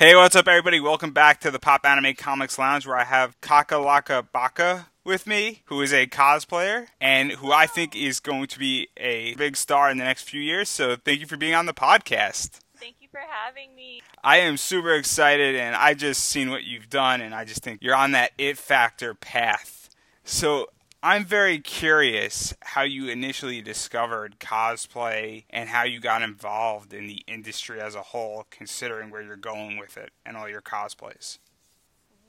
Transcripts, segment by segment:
Hey, what's up, everybody? Welcome back to the Pop Anime Comics Lounge, where I have Kakelakabaka with me, who is a cosplayer and who I think is going to be a big star in the next few years. So, thank you for being on the podcast. Thank you for having me. I am super excited, and I just seen what you've done, and I just think you're on that it factor path. So, I'm very curious how you initially discovered cosplay and how you got involved in the industry as a whole, considering where you're going with it and all your cosplays.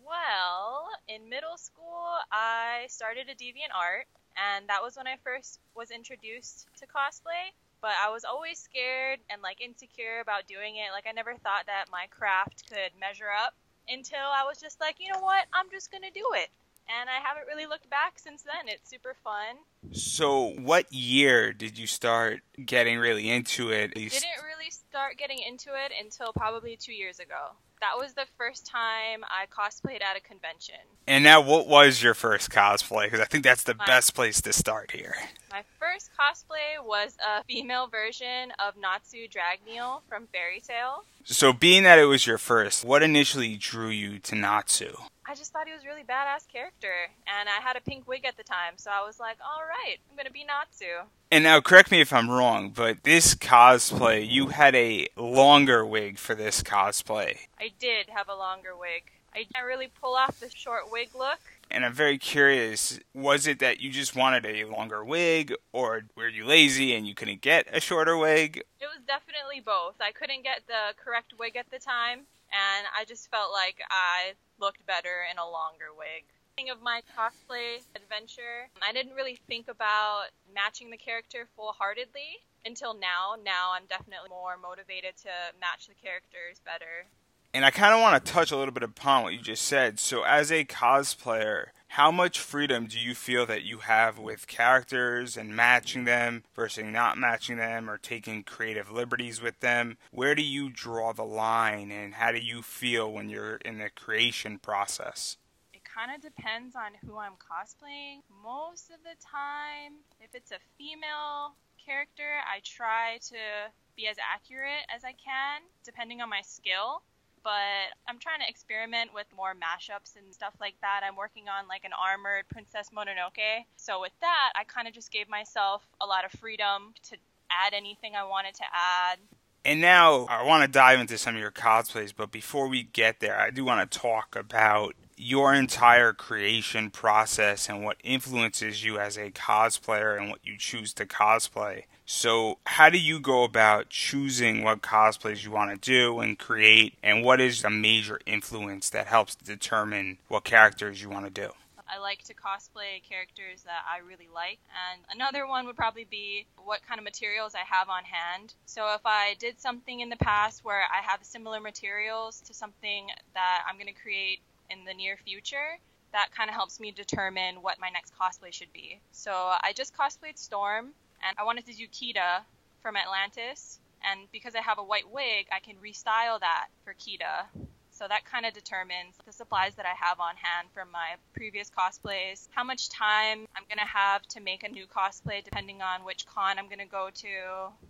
Well, in middle school, I started a DeviantArt, and that was when I first was introduced to cosplay. But I was always scared and like insecure about doing it. Like I never thought that my craft could measure up until I was just like, you know what? I'm just gonna do it and I haven't really looked back since then. It's super fun. So, what year did you start getting really into it? I didn't really start getting into it until probably two years ago. That was the first time I cosplayed at a convention. And now, what was your first cosplay? Because I think that's the my, best place to start here. My first cosplay was a female version of Natsu Dragneel from Fairy Tail. So, being that it was your first, what initially drew you to Natsu? I just thought he was a really badass character, and I had a pink wig at the time, so I was like, all right, I'm gonna be Natsu. And now, correct me if I'm wrong, but this cosplay, you had a longer wig for this cosplay. I did have a longer wig. I didn't really pull off the short wig look. And I'm very curious, was it that you just wanted a longer wig, or were you lazy and you couldn't get a shorter wig? It was definitely both. I couldn't get the correct wig at the time, and I just felt like I looked better in a longer wig. Of my cosplay adventure, I didn't really think about matching the character full heartedly until now. Now I'm definitely more motivated to match the characters better. And I kind of want to touch a little bit upon what you just said. So, as a cosplayer, how much freedom do you feel that you have with characters and matching them versus not matching them or taking creative liberties with them? Where do you draw the line and how do you feel when you're in the creation process? It kind of depends on who I'm cosplaying. Most of the time, if it's a female character, I try to be as accurate as I can, depending on my skill but I'm trying to experiment with more mashups and stuff like that. I'm working on like an armored Princess Mononoke. So with that, I kind of just gave myself a lot of freedom to add anything I wanted to add. And now I want to dive into some of your cosplays, but before we get there, I do want to talk about your entire creation process and what influences you as a cosplayer and what you choose to cosplay. So, how do you go about choosing what cosplays you want to do and create, and what is a major influence that helps determine what characters you want to do? I like to cosplay characters that I really like. And another one would probably be what kind of materials I have on hand. So if I did something in the past where I have similar materials to something that I'm going to create in the near future, that kind of helps me determine what my next cosplay should be. So I just cosplayed Storm and I wanted to do Kida from Atlantis. And because I have a white wig, I can restyle that for Kida. So that kind of determines the supplies that I have on hand from my previous cosplays, how much time I'm going to have to make a new cosplay depending on which con I'm going to go to.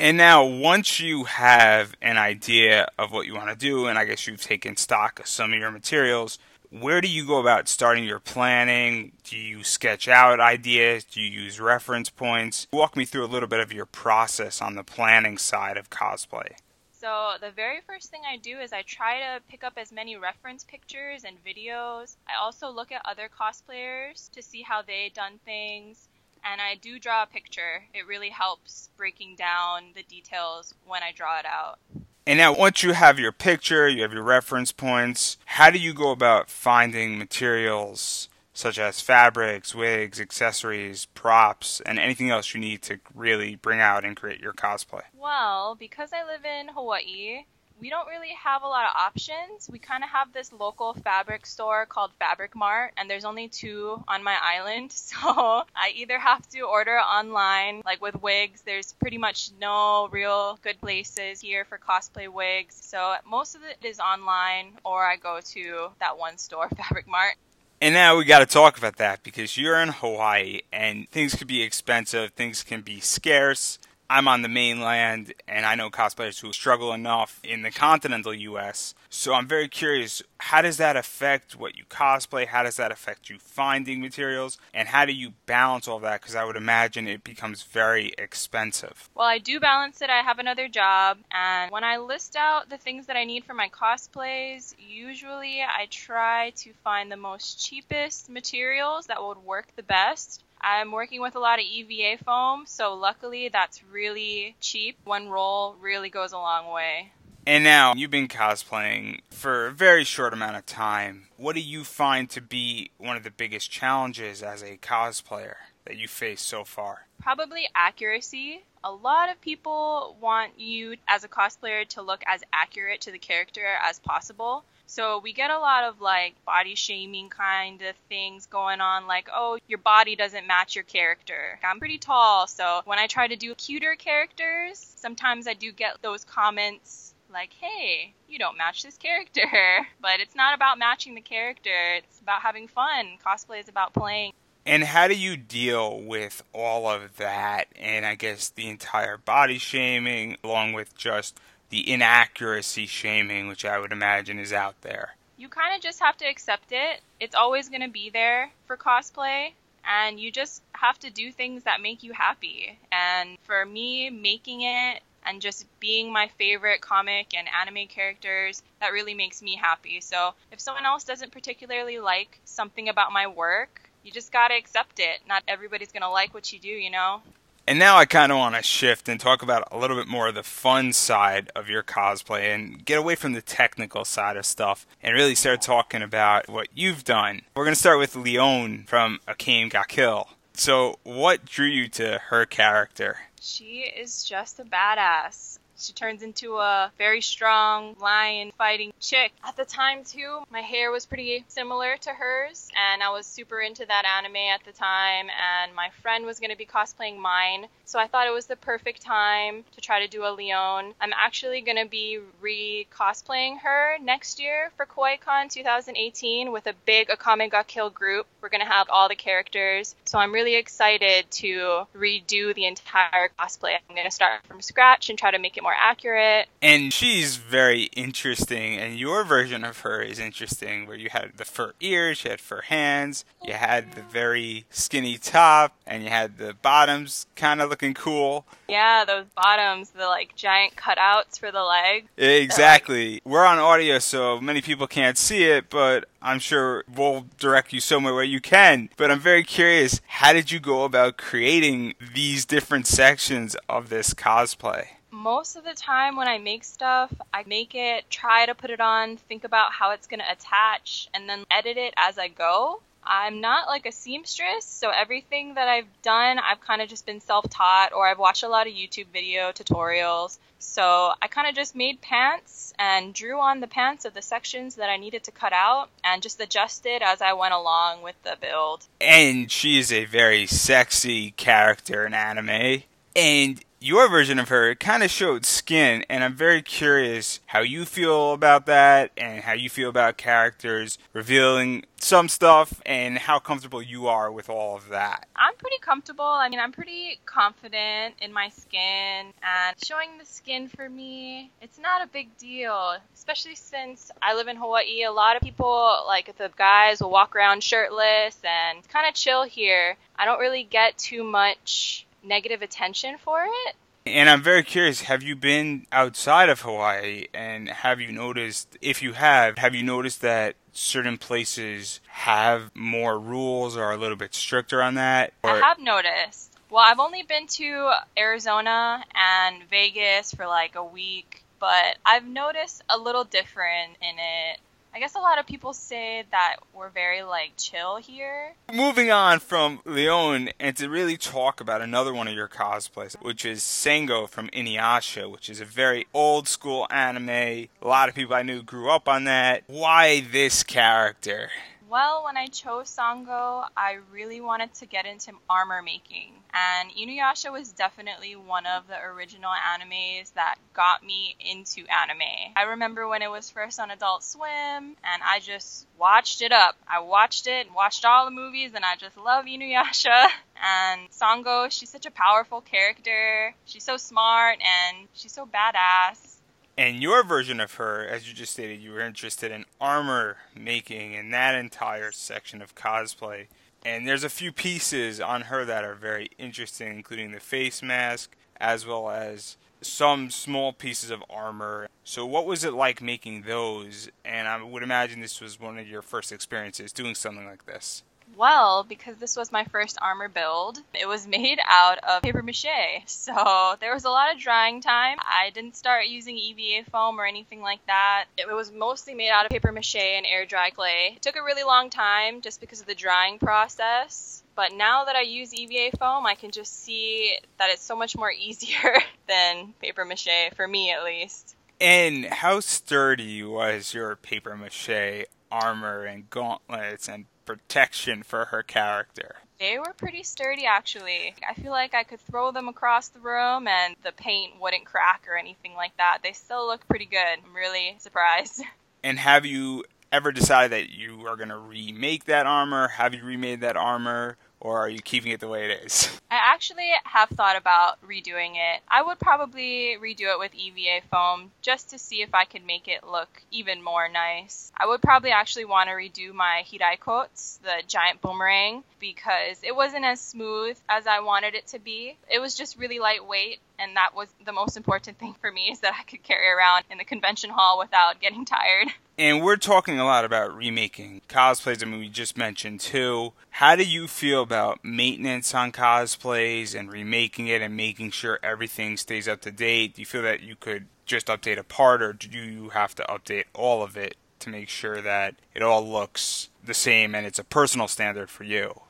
And now, once you have an idea of what you want to do, and I guess you've taken stock of some of your materials, where do you go about starting your planning? Do you sketch out ideas? Do you use reference points? Walk me through a little bit of your process on the planning side of cosplay. So, the very first thing I do is I try to pick up as many reference pictures and videos. I also look at other cosplayers to see how they've done things. And I do draw a picture. It really helps breaking down the details when I draw it out. And now, once you have your picture, you have your reference points, how do you go about finding materials such as fabrics, wigs, accessories, props, and anything else you need to really bring out and create your cosplay? Well, because I live in Hawaii, we don't really have a lot of options. We kind of have this local fabric store called Fabric Mart, and there's only two on my island. So I either have to order online, like with wigs, there's pretty much no real good places here for cosplay wigs. So most of it is online, or I go to that one store, Fabric Mart. And now we got to talk about that because you're in Hawaii and things can be expensive, things can be scarce I'm on the mainland and I know cosplayers who struggle enough in the continental US. So I'm very curious how does that affect what you cosplay? How does that affect you finding materials? And how do you balance all that? Because I would imagine it becomes very expensive. Well, I do balance it. I have another job. And when I list out the things that I need for my cosplays, usually I try to find the most cheapest materials that would work the best. I'm working with a lot of EVA foam, so luckily that's really cheap. One roll really goes a long way. And now you've been cosplaying for a very short amount of time. What do you find to be one of the biggest challenges as a cosplayer that you face so far? Probably accuracy. A lot of people want you as a cosplayer to look as accurate to the character as possible. So we get a lot of like body shaming kind of things going on, like, oh, your body doesn't match your character. I'm pretty tall, so when I try to do cuter characters, sometimes I do get those comments like, hey, you don't match this character. But it's not about matching the character, it's about having fun. Cosplay is about playing. And how do you deal with all of that and I guess the entire body shaming along with just the inaccuracy shaming, which I would imagine is out there. You kind of just have to accept it. It's always going to be there for cosplay, and you just have to do things that make you happy. And for me, making it and just being my favorite comic and anime characters, that really makes me happy. So if someone else doesn't particularly like something about my work, you just gotta accept it. Not everybody's gonna like what you do, you know? And now I kind of want to shift and talk about a little bit more of the fun side of your cosplay and get away from the technical side of stuff and really start talking about what you've done. We're going to start with Leon from Akame ga Kill. So, what drew you to her character? She is just a badass. She turns into a very strong lion fighting chick. At the time, too, my hair was pretty similar to hers, and I was super into that anime at the time, and my friend was going to be cosplaying mine, so I thought it was the perfect time to try to do a Leon. I'm actually going to be re cosplaying her next year for KawaiiCon 2018 with a big Akame ga Kill group. We're going to have all the characters, so I'm really excited to redo the entire cosplay. I'm going to start from scratch and try to make it more more accurate. And she's very interesting, and your version of her is interesting, where you had the fur ears, you had fur hands, you had the very skinny top, and you had the bottoms kind of looking cool. Yeah, those bottoms, the like giant cutouts for the leg. Exactly. Like... We're on audio, so many people can't see it, but I'm sure we'll direct you somewhere where you can. But I'm very curious, how did you go about creating these different sections of this cosplay? Most of the time when I make stuff, I make it, try to put it on, think about how it's going to attach, and then edit it as I go. I'm not like a seamstress, so everything that I've done, I've kind of just been self taught, or I've watched a lot of YouTube video tutorials. So I kind of just made pants and drew on the pants of the sections that I needed to cut out and just adjusted as I went along with the build. And she's a very sexy character in anime. And your version of her kind of showed skin, and I'm very curious how you feel about that and how you feel about characters revealing some stuff and how comfortable you are with all of that. I'm pretty comfortable. I mean, I'm pretty confident in my skin, and showing the skin for me, it's not a big deal, especially since I live in Hawaii. A lot of people, like the guys, will walk around shirtless and it's kind of chill here. I don't really get too much negative attention for it. And I'm very curious, have you been outside of Hawaii and have you noticed, if you have, have you noticed that certain places have more rules or are a little bit stricter on that? Or... I have noticed. Well, I've only been to Arizona and Vegas for like a week, but I've noticed a little different in it. I guess a lot of people say that we're very like chill here. Moving on from Leon and to really talk about another one of your cosplays, which is Sango from Inuyasha, which is a very old school anime. A lot of people I knew grew up on that. Why this character? Well, when I chose Sango, I really wanted to get into armor making. And Inuyasha was definitely one of the original animes that got me into anime. I remember when it was first on Adult Swim, and I just watched it up. I watched it, and watched all the movies, and I just love Inuyasha. And Sango, she's such a powerful character. She's so smart and she's so badass. And your version of her, as you just stated, you were interested in armor making and that entire section of cosplay. And there's a few pieces on her that are very interesting, including the face mask, as well as some small pieces of armor. So, what was it like making those? And I would imagine this was one of your first experiences doing something like this. Well, because this was my first armor build, it was made out of paper mache. So there was a lot of drying time. I didn't start using EVA foam or anything like that. It was mostly made out of paper mache and air dry clay. It took a really long time just because of the drying process. But now that I use EVA foam, I can just see that it's so much more easier than paper mache, for me at least. And how sturdy was your paper mache armor and gauntlets and protection for her character? They were pretty sturdy, actually. I feel like I could throw them across the room and the paint wouldn't crack or anything like that. They still look pretty good. I'm really surprised. And have you ever decided that you are going to remake that armor? Have you remade that armor? Or are you keeping it the way it is? I actually have thought about redoing it. I would probably redo it with EVA foam just to see if I could make it look even more nice. I would probably actually want to redo my Hiraikotsu, the giant boomerang, because it wasn't as smooth as I wanted it to be. It was just really lightweight and that was the most important thing for me is that I could carry around in the convention hall without getting tired. And we're talking a lot about remaking cosplays. I mean, we just mentioned too. How do you feel about maintenance on cosplays and remaking it and making sure everything stays up to date? Do you feel that you could just update a part, or do you have to update all of it to make sure that it all looks the same and it's a personal standard for you?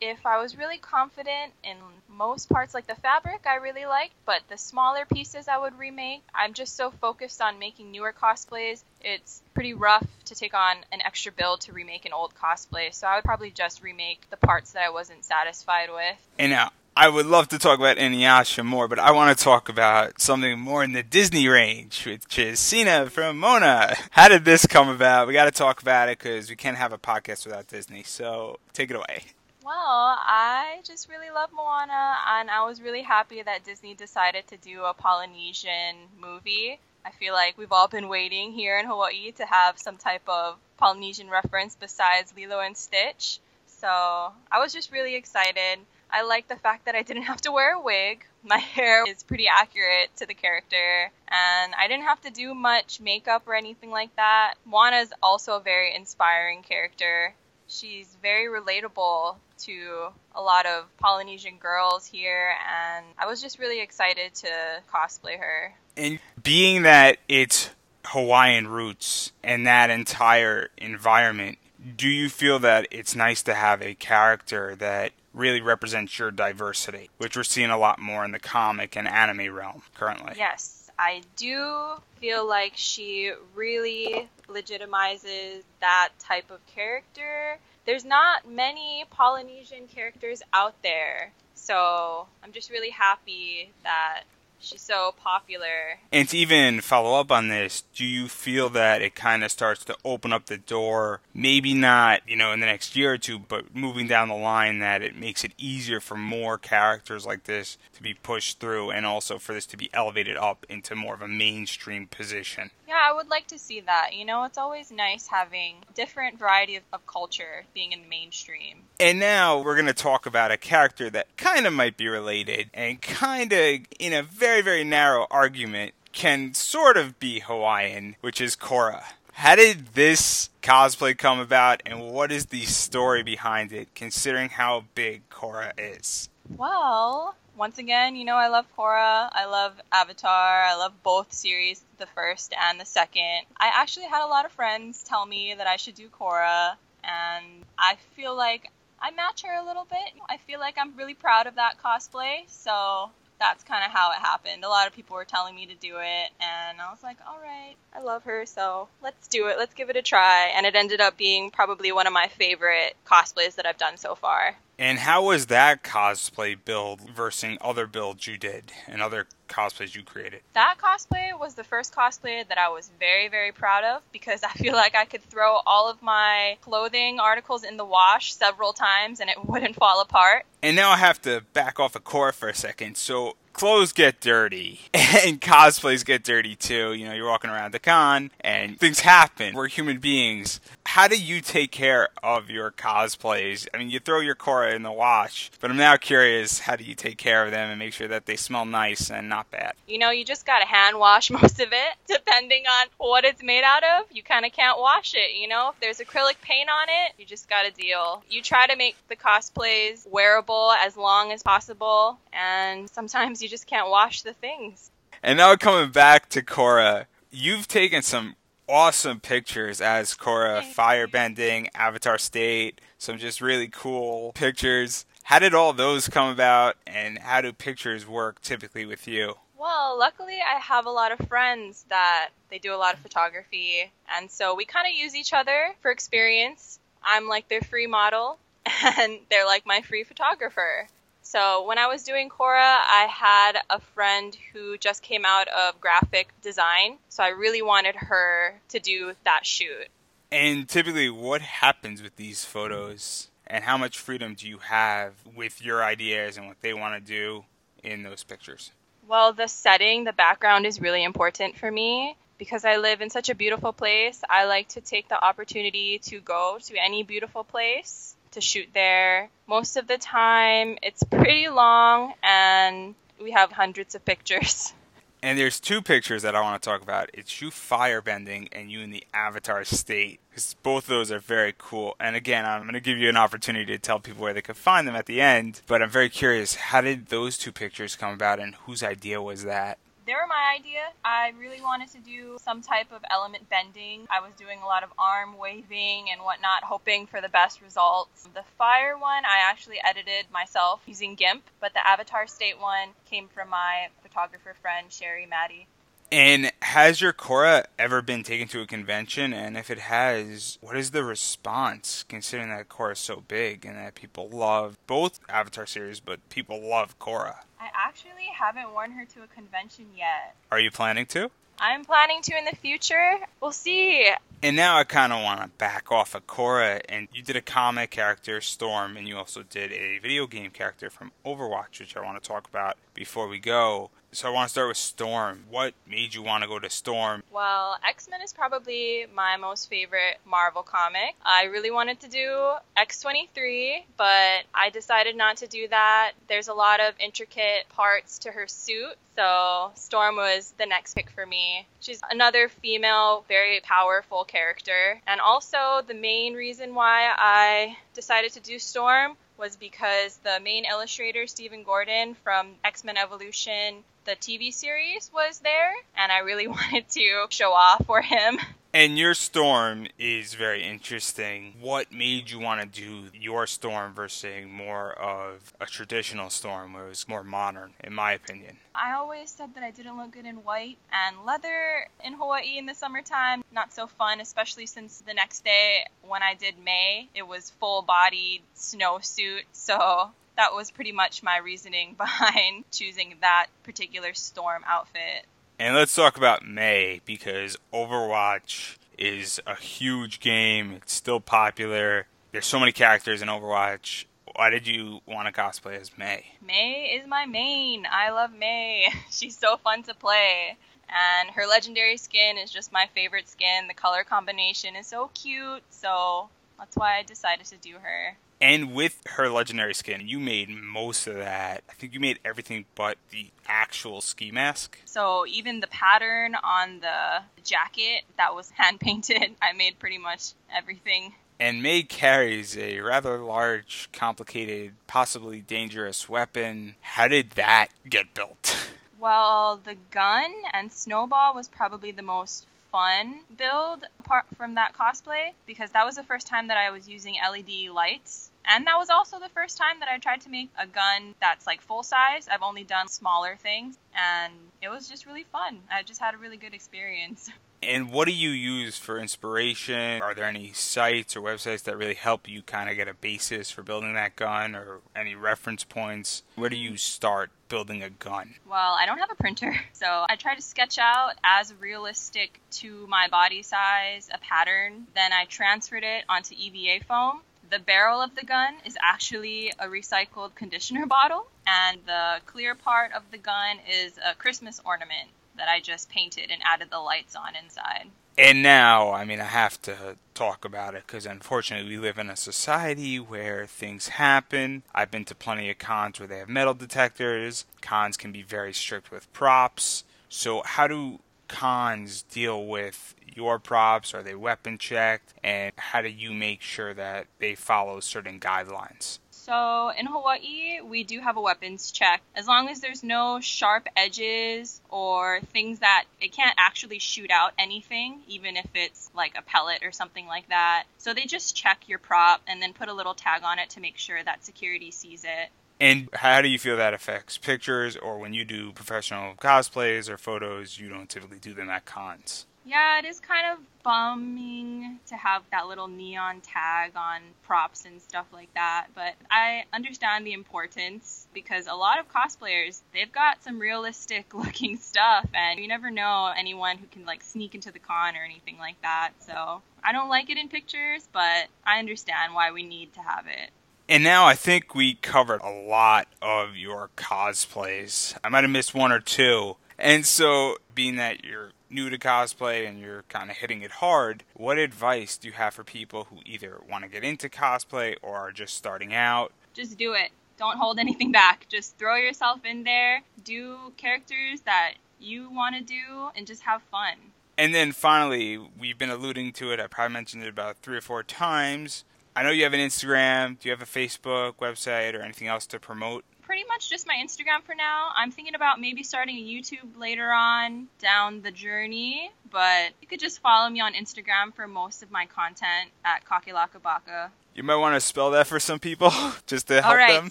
If I was really confident in most parts, like the fabric, I really liked, but the smaller pieces I would remake. I'm just so focused on making newer cosplays. It's pretty rough to take on an extra build to remake an old cosplay, so I would probably just remake the parts that I wasn't satisfied with. And now, I would love to talk about Inuyasha more, but I want to talk about something more in the Disney range, which is Cena from Moana. How did this come about? We got to talk about it because we can't have a podcast without Disney. So take it away. Well, I just really love Moana, and I was really happy that Disney decided to do a Polynesian movie. I feel like we've all been waiting here in Hawaii to have some type of Polynesian reference besides Lilo and Stitch. So I was just really excited. I like the fact that I didn't have to wear a wig. My hair is pretty accurate to the character, and I didn't have to do much makeup or anything like that. Moana is also a very inspiring character. She's very relatable to a lot of Polynesian girls here, and I was just really excited to cosplay her. And being that it's Hawaiian roots and that entire environment, do you feel that it's nice to have a character that really represents your diversity, which we're seeing a lot more in the comic and anime realm currently? Yes, I do feel like she really legitimizes that type of character there's not many Polynesian characters out there. So I'm just really happy that she's so popular. And to even follow up on this, do you feel that it kind of starts to open up the door, maybe not, you know, in the next year or two, but moving down the line that it makes it easier for more characters like this to be pushed through and also for this to be elevated up into more of a mainstream position? Yeah, I would like to see that. You know, it's always nice having different variety of, of culture being in the mainstream. And now we're going to talk about a character that kind of might be related and kind of in a very, very narrow argument can sort of be Hawaiian, which is Korra. How did this cosplay come about and what is the story behind it considering how big Korra is? Well, once again, you know, I love Korra. I love Avatar. I love both series, the first and the second. I actually had a lot of friends tell me that I should do Korra, and I feel like I match her a little bit. I feel like I'm really proud of that cosplay, so that's kind of how it happened. A lot of people were telling me to do it, and I was like, all right, I love her, so let's do it. Let's give it a try. And it ended up being probably one of my favorite cosplays that I've done so far. And how was that cosplay build versus other builds you did and other cosplays you created? That cosplay was the first cosplay that I was very, very proud of because I feel like I could throw all of my clothing articles in the wash several times and it wouldn't fall apart. And now I have to back off of Korra for a second. So clothes get dirty and cosplays get dirty too. You know, you're walking around the con and things happen. We're human beings. How do you take care of your cosplays? I mean, you throw your Korra in the wash, but I'm now curious how do you take care of them and make sure that they smell nice and not bad? You know, you just gotta hand wash most of it, depending on what it's made out of. You kind of can't wash it, you know? If there's acrylic paint on it, you just gotta deal. You try to make the cosplays wearable as long as possible, and sometimes you just can't wash the things. And now coming back to Korra, you've taken some awesome pictures as Korra, firebending, Avatar State, some just really cool pictures. How did all those come about, and how do pictures work typically with you? Well, luckily I have a lot of friends that they do a lot of photography, and so we kind of use each other for experience. I'm like their free model, and they're like my free photographer. So when I was doing Korra, I had a friend who just came out of graphic design, so I really wanted her to do that shoot. And typically, what happens with these photos, and how much freedom do you have with your ideas and what they want to do in those pictures? Well, the setting, the background is really important for me because I live in such a beautiful place. I like to take the opportunity to go to any beautiful place to shoot there. Most of the time, it's pretty long, and we have hundreds of pictures. And there's two pictures that I want to talk about. It's you firebending and you in the Avatar state. Both of those are very cool. And again, I'm going to give you an opportunity to tell people where they could find them at the end. But I'm very curious, how did those two pictures come about and whose idea was that? They were my idea. I really wanted to do some type of element bending. I was doing a lot of arm waving and whatnot, hoping for the best results. The fire one I actually edited myself using GIMP, but the Avatar State one came from my photographer friend Sherry Maddie. And has your Korra ever been taken to a convention? And if it has, what is the response, considering that Korra is so big and that people love both Avatar series, but people love Korra? I actually haven't worn her to a convention yet. Are you planning to? I'm planning to in the future. We'll see. And now I kind of want to back off of Korra. And you did a comic character, Storm, and you also did a video game character from Overwatch, which I want to talk about before we go. So I want to start with Storm. What made you want to go to Storm? Well, X Men is probably my most favorite Marvel comic. I really wanted to do X23, but I decided not to do that. There's a lot of intricate parts to her suit, so Storm was the next pick for me. She's another female, very powerful character. And also, the main reason why I decided to do Storm was because the main illustrator, Steven Gordon from X Men Evolution, the TV series, was there, and I really wanted to show off for him. And your storm is very interesting. What made you want to do your storm versus more of a traditional storm where it was more modern, in my opinion? I always said that I didn't look good in white and leather in Hawaii in the summertime. Not so fun, especially since the next day when I did Mei, it was full bodied snowsuit. So that was pretty much my reasoning behind choosing that particular storm outfit. And let's talk about Mei because Overwatch is a huge game. It's still popular. There's so many characters in Overwatch. Why did you want to cosplay as Mei? Mei is my main. I love Mei. She's so fun to play. And her legendary skin is just my favorite skin. The color combination is so cute. So that's why I decided to do her. And with her legendary skin, you made most of that. I think you made everything but the actual ski mask. So even the pattern on the jacket that was hand painted, I made pretty much everything. And Mei carries a rather large, complicated, possibly dangerous weapon. How did that get built? Well, the gun and snowball was probably the most fun build apart from that cosplay because that was the first time that I was using LED lights. And that was also the first time that I tried to make a gun that's like full size. I've only done smaller things and it was just really fun. I just had a really good experience. And what do you use for inspiration? Are there any sites or websites that really help you kind of get a basis for building that gun or any reference points? Where do you start building a gun? Well, I don't have a printer, so I try to sketch out as realistic to my body size a pattern. Then I transferred it onto EVA foam. The barrel of the gun is actually a recycled conditioner bottle, and the clear part of the gun is a Christmas ornament that I just painted and added the lights on inside. And now, I mean, I have to talk about it because unfortunately we live in a society where things happen. I've been to plenty of cons where they have metal detectors. Cons can be very strict with props. So, how do cons deal with your props? Are they weapon checked? And how do you make sure that they follow certain guidelines? So in Hawaii, we do have a weapons check. As long as there's no sharp edges or things that it can't actually shoot out anything, even if it's like a pellet or something like that. So they just check your prop and then put a little tag on it to make sure that security sees it. And how do you feel that affects pictures or when you do professional cosplays or photos, you don't typically do them at cons? Yeah, it is kind of bumming to have that little neon tag on props and stuff like that, but I understand the importance because a lot of cosplayers, they've got some realistic looking stuff and you never know anyone who can like sneak into the con or anything like that. So, I don't like it in pictures, but I understand why we need to have it. And now I think we covered a lot of your cosplays. I might have missed one or two. And so, being that you're new to cosplay and you're kind of hitting it hard, what advice do you have for people who either want to get into cosplay or are just starting out? Just do it. Don't hold anything back. Just throw yourself in there, do characters that you want to do, and just have fun. And then finally, we've been alluding to it. I probably mentioned it about three or four times. I know you have an Instagram. Do you have a Facebook website or anything else to promote? Pretty much just my Instagram for now. I'm thinking about maybe starting a YouTube later on down the journey, but you could just follow me on Instagram for most of my content at Kakelakabaka. You might want to spell that for some people just to help All right, them.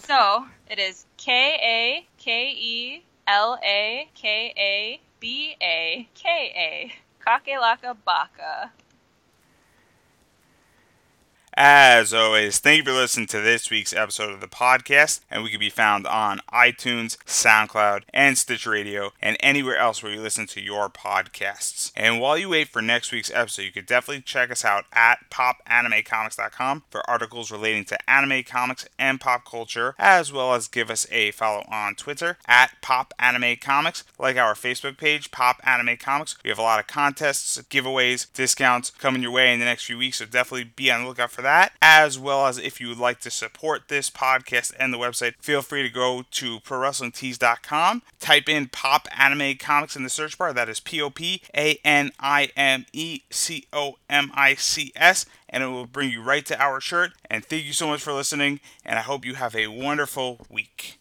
so it is K A K E L A K A B A K A. Kakelakabaka. As always, thank you for listening to this week's episode of the podcast, and we can be found on iTunes, SoundCloud, and Stitch Radio, and anywhere else where you listen to your podcasts. And while you wait for next week's episode, you could definitely check us out at popanimecomics.com for articles relating to anime, comics, and pop culture, as well as give us a follow on Twitter at popanimecomics, like our Facebook page, Pop Anime Comics. We have a lot of contests, giveaways, discounts coming your way in the next few weeks, so definitely be on the lookout for that, as well as if you would like to support this podcast and the website, feel free to go to prowrestlingtees.com, type in Pop Anime Comics in the search bar. That is P O P A N I M E C O M I C S, and it will bring you right to our shirt. And thank you so much for listening, and I hope you have a wonderful week.